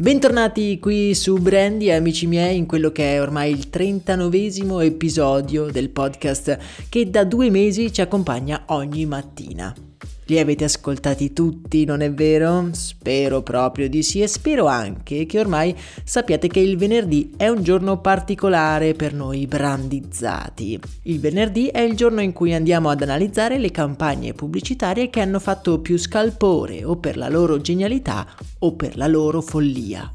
Bentornati qui su Brandy, amici miei, in quello che è ormai il 39 episodio del podcast che da due mesi ci accompagna ogni mattina. Li avete ascoltati tutti, non è vero? Spero proprio di sì e spero anche che ormai sappiate che il venerdì è un giorno particolare per noi brandizzati. Il venerdì è il giorno in cui andiamo ad analizzare le campagne pubblicitarie che hanno fatto più scalpore o per la loro genialità o per la loro follia.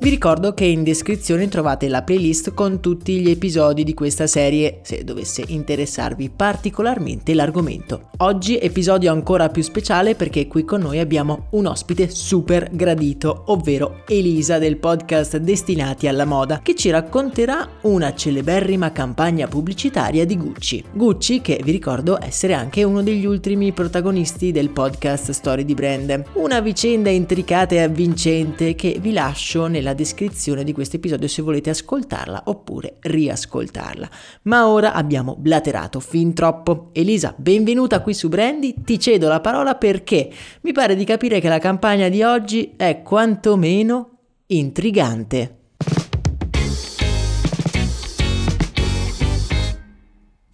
Vi ricordo che in descrizione trovate la playlist con tutti gli episodi di questa serie se dovesse interessarvi particolarmente l'argomento. Oggi episodio ancora più speciale perché qui con noi abbiamo un ospite super gradito, ovvero Elisa del podcast Destinati alla moda, che ci racconterà una celeberrima campagna pubblicitaria di Gucci. Gucci che vi ricordo essere anche uno degli ultimi protagonisti del podcast Story di Brand. Una vicenda intricata e avvincente che vi lascio nella descrizione di questo episodio se volete ascoltarla oppure riascoltarla. Ma ora abbiamo blaterato fin troppo. Elisa, benvenuta qui su Brandy, ti cedo la parola perché mi pare di capire che la campagna di oggi è quantomeno intrigante.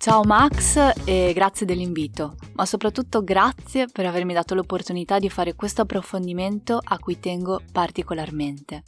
Ciao Max e grazie dell'invito, ma soprattutto grazie per avermi dato l'opportunità di fare questo approfondimento a cui tengo particolarmente.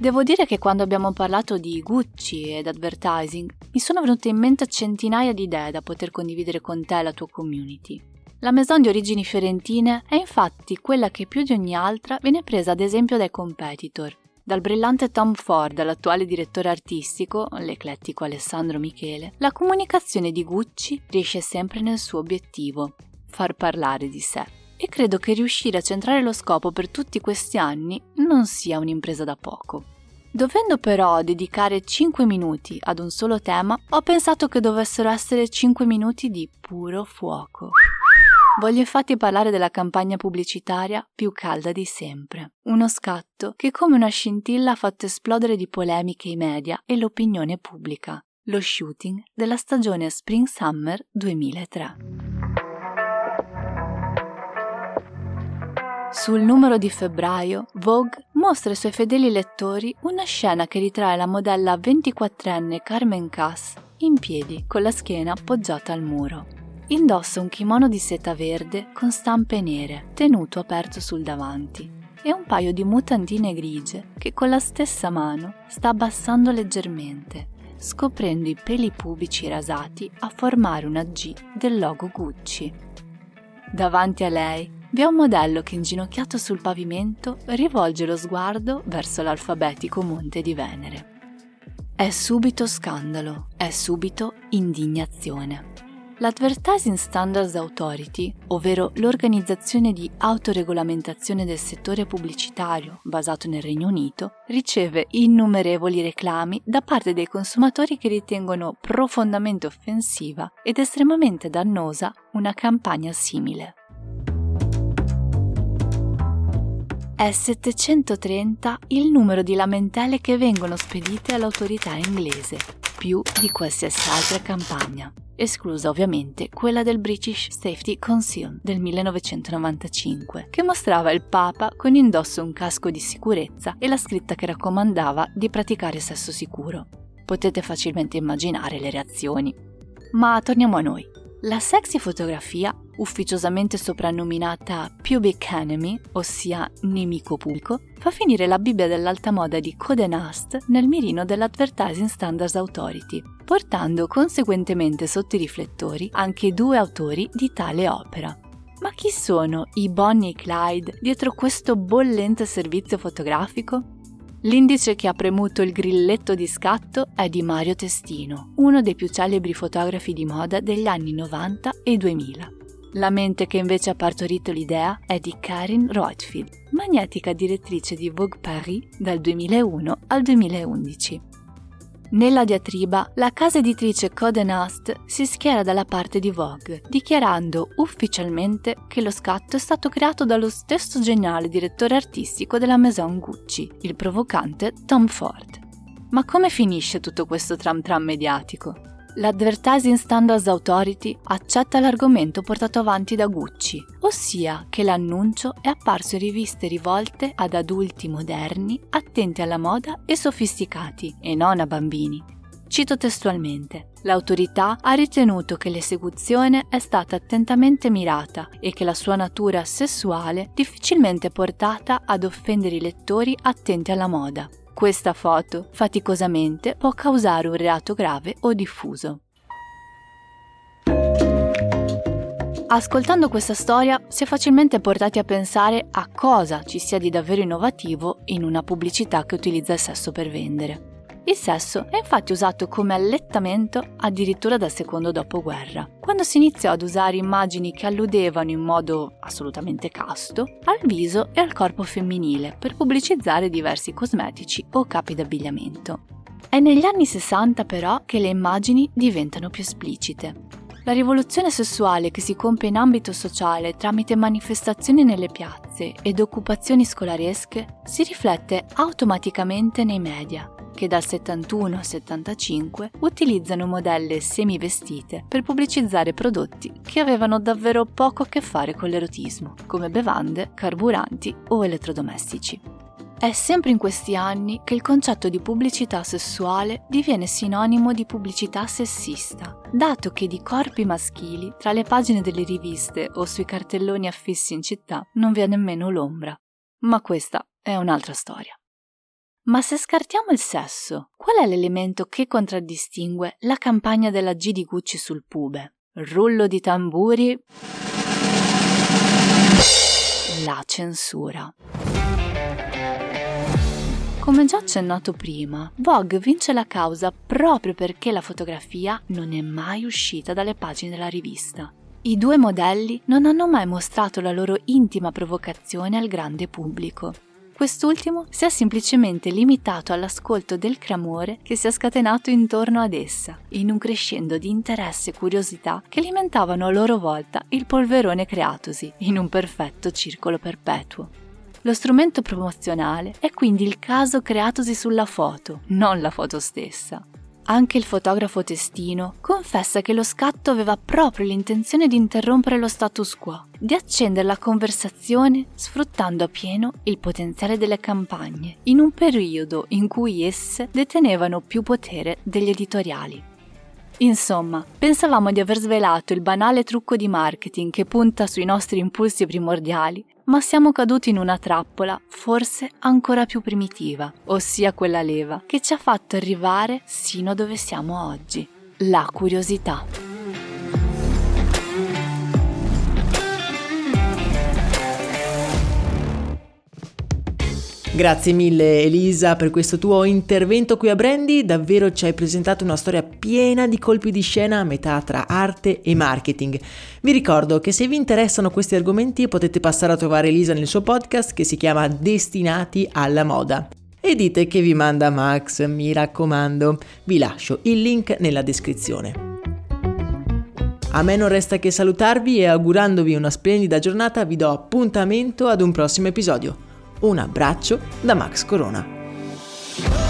Devo dire che quando abbiamo parlato di Gucci ed advertising mi sono venute in mente centinaia di idee da poter condividere con te e la tua community. La Maison di origini fiorentine è infatti quella che più di ogni altra viene presa ad esempio dai competitor. Dal brillante Tom Ford all'attuale direttore artistico, l'eclettico Alessandro Michele, la comunicazione di Gucci riesce sempre nel suo obiettivo, far parlare di sé e credo che riuscire a centrare lo scopo per tutti questi anni non sia un'impresa da poco. Dovendo però dedicare 5 minuti ad un solo tema, ho pensato che dovessero essere 5 minuti di puro fuoco. Voglio infatti parlare della campagna pubblicitaria più calda di sempre. Uno scatto che come una scintilla ha fatto esplodere di polemiche i media e l'opinione pubblica. Lo shooting della stagione Spring Summer 2003. Sul numero di febbraio, Vogue mostra ai suoi fedeli lettori una scena che ritrae la modella 24enne Carmen Cass in piedi, con la schiena appoggiata al muro. Indossa un kimono di seta verde con stampe nere, tenuto aperto sul davanti, e un paio di mutandine grigie che con la stessa mano sta abbassando leggermente, scoprendo i peli pubici rasati a formare una G del logo Gucci. Davanti a lei vi è un modello che inginocchiato sul pavimento rivolge lo sguardo verso l'alfabetico monte di Venere. È subito scandalo, è subito indignazione. L'Advertising Standards Authority, ovvero l'organizzazione di autoregolamentazione del settore pubblicitario basato nel Regno Unito, riceve innumerevoli reclami da parte dei consumatori che ritengono profondamente offensiva ed estremamente dannosa una campagna simile. È 730 il numero di lamentele che vengono spedite all'autorità inglese, più di qualsiasi altra campagna esclusa ovviamente quella del British Safety Council del 1995, che mostrava il Papa con indosso un casco di sicurezza e la scritta che raccomandava di praticare sesso sicuro. Potete facilmente immaginare le reazioni. Ma torniamo a noi. La sexy fotografia, ufficiosamente soprannominata Pubic Enemy, ossia nemico pubblico, fa finire la Bibbia dell'alta moda di Code Nast nel mirino dell'Advertising Standards Authority, portando conseguentemente sotto i riflettori anche due autori di tale opera. Ma chi sono i Bonnie e Clyde dietro questo bollente servizio fotografico? L'indice che ha premuto il grilletto di scatto è di Mario Testino, uno dei più celebri fotografi di moda degli anni 90 e 2000. La mente che invece ha partorito l'idea è di Karin Roitfield, magnetica direttrice di Vogue Paris dal 2001 al 2011. Nella diatriba, la casa editrice Code Nast si schiera dalla parte di Vogue, dichiarando ufficialmente che lo scatto è stato creato dallo stesso geniale direttore artistico della Maison Gucci, il provocante Tom Ford. Ma come finisce tutto questo tram tram mediatico? l'Advertising Standards Authority accetta l'argomento portato avanti da Gucci, ossia che l'annuncio è apparso in riviste rivolte ad adulti moderni, attenti alla moda e sofisticati, e non a bambini. Cito testualmente, l'autorità ha ritenuto che l'esecuzione è stata attentamente mirata e che la sua natura sessuale difficilmente portata ad offendere i lettori attenti alla moda. Questa foto, faticosamente, può causare un reato grave o diffuso. Ascoltando questa storia si è facilmente portati a pensare a cosa ci sia di davvero innovativo in una pubblicità che utilizza il sesso per vendere. Il sesso è infatti usato come allettamento addirittura dal secondo dopoguerra, quando si iniziò ad usare immagini che alludevano in modo assolutamente casto al viso e al corpo femminile per pubblicizzare diversi cosmetici o capi d'abbigliamento. È negli anni 60 però che le immagini diventano più esplicite. La rivoluzione sessuale che si compie in ambito sociale tramite manifestazioni nelle piazze ed occupazioni scolaresche si riflette automaticamente nei media, che dal 71 al 75 utilizzano modelle semivestite per pubblicizzare prodotti che avevano davvero poco a che fare con l'erotismo, come bevande, carburanti o elettrodomestici. È sempre in questi anni che il concetto di pubblicità sessuale diviene sinonimo di pubblicità sessista, dato che di corpi maschili tra le pagine delle riviste o sui cartelloni affissi in città non vi è nemmeno l'ombra. Ma questa è un'altra storia. Ma se scartiamo il sesso, qual è l'elemento che contraddistingue la campagna della G di Gucci sul pube? Rullo di tamburi. La censura. Come già accennato prima, Vogue vince la causa proprio perché la fotografia non è mai uscita dalle pagine della rivista. I due modelli non hanno mai mostrato la loro intima provocazione al grande pubblico. Quest'ultimo si è semplicemente limitato all'ascolto del clamore che si è scatenato intorno ad essa, in un crescendo di interesse e curiosità che alimentavano a loro volta il polverone creatosi in un perfetto circolo perpetuo. Lo strumento promozionale è quindi il caso creatosi sulla foto, non la foto stessa. Anche il fotografo testino confessa che lo scatto aveva proprio l'intenzione di interrompere lo status quo, di accendere la conversazione sfruttando appieno il potenziale delle campagne, in un periodo in cui esse detenevano più potere degli editoriali. Insomma, pensavamo di aver svelato il banale trucco di marketing che punta sui nostri impulsi primordiali ma siamo caduti in una trappola forse ancora più primitiva, ossia quella leva che ci ha fatto arrivare sino dove siamo oggi, la curiosità. Grazie mille Elisa per questo tuo intervento qui a Brandy, davvero ci hai presentato una storia piena di colpi di scena a metà tra arte e marketing. Vi ricordo che se vi interessano questi argomenti potete passare a trovare Elisa nel suo podcast che si chiama Destinati alla moda. E dite che vi manda Max, mi raccomando. Vi lascio il link nella descrizione. A me non resta che salutarvi e augurandovi una splendida giornata vi do appuntamento ad un prossimo episodio. Un abbraccio da Max Corona.